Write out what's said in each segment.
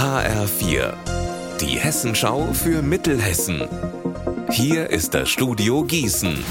HR4, die Hessenschau für Mittelhessen. Hier ist das Studio Gießen.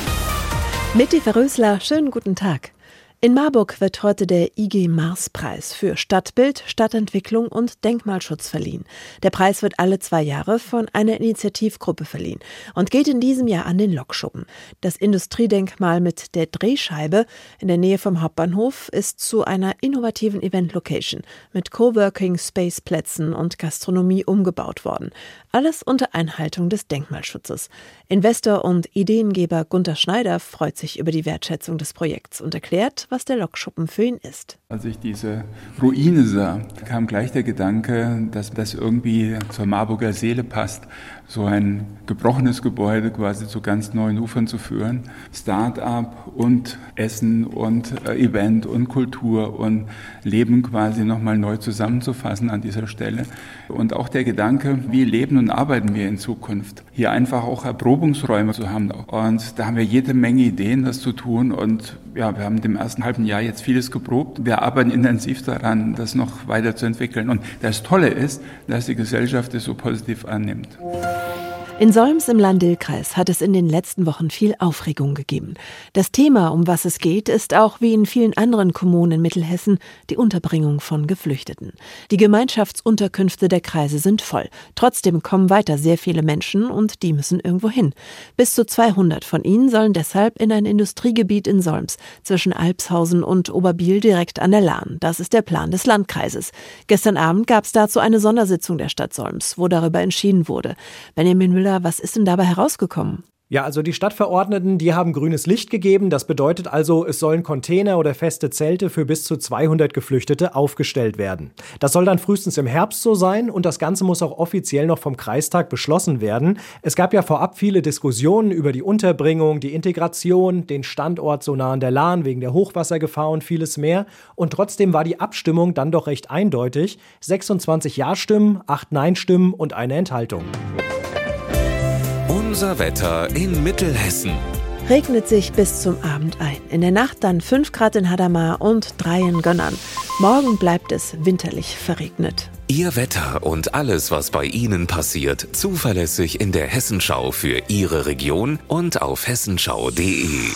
Mitty Verrösler, schönen guten Tag. In Marburg wird heute der IG Mars-Preis für Stadtbild, Stadtentwicklung und Denkmalschutz verliehen. Der Preis wird alle zwei Jahre von einer Initiativgruppe verliehen und geht in diesem Jahr an den Lokschuppen. Das Industriedenkmal mit der Drehscheibe in der Nähe vom Hauptbahnhof ist zu einer innovativen Event-Location mit Coworking, Space-Plätzen und Gastronomie umgebaut worden. Alles unter Einhaltung des Denkmalschutzes. Investor und Ideengeber Gunter Schneider freut sich über die Wertschätzung des Projekts und erklärt, was der Lokschuppen für ihn ist. Als ich diese Ruine sah, kam gleich der Gedanke, dass das irgendwie zur Marburger Seele passt, so ein gebrochenes Gebäude quasi zu ganz neuen Ufern zu führen. Start-up und Essen und äh, Event und Kultur und Leben quasi nochmal neu zusammenzufassen an dieser Stelle. Und auch der Gedanke, wie leben und arbeiten wir in Zukunft? Hier einfach auch Erprobungsräume zu haben. Und da haben wir jede Menge Ideen, das zu tun. Und ja, wir haben im ersten halben Jahr jetzt vieles geprobt. Wir arbeiten intensiv daran, das noch weiterzuentwickeln. Und das Tolle ist, dass die Gesellschaft es so positiv annimmt. In Solms im Landil-Kreis hat es in den letzten Wochen viel Aufregung gegeben. Das Thema, um was es geht, ist auch wie in vielen anderen Kommunen in Mittelhessen die Unterbringung von Geflüchteten. Die Gemeinschaftsunterkünfte der Kreise sind voll. Trotzdem kommen weiter sehr viele Menschen und die müssen irgendwo hin. Bis zu 200 von ihnen sollen deshalb in ein Industriegebiet in Solms zwischen Alpshausen und Oberbiel direkt an der Lahn. Das ist der Plan des Landkreises. Gestern Abend gab es dazu eine Sondersitzung der Stadt Solms, wo darüber entschieden wurde. Benjamin Müller Müller, was ist denn dabei herausgekommen? Ja, also die Stadtverordneten, die haben grünes Licht gegeben. Das bedeutet also, es sollen Container oder feste Zelte für bis zu 200 Geflüchtete aufgestellt werden. Das soll dann frühestens im Herbst so sein und das Ganze muss auch offiziell noch vom Kreistag beschlossen werden. Es gab ja vorab viele Diskussionen über die Unterbringung, die Integration, den Standort so nah an der Lahn wegen der Hochwassergefahr und vieles mehr. Und trotzdem war die Abstimmung dann doch recht eindeutig. 26 Ja-Stimmen, 8 Nein-Stimmen und eine Enthaltung. Unser Wetter in Mittelhessen. Regnet sich bis zum Abend ein. In der Nacht dann 5 Grad in Hadamar und 3 in Gönnern. Morgen bleibt es winterlich verregnet. Ihr Wetter und alles, was bei Ihnen passiert, zuverlässig in der Hessenschau für Ihre Region und auf hessenschau.de.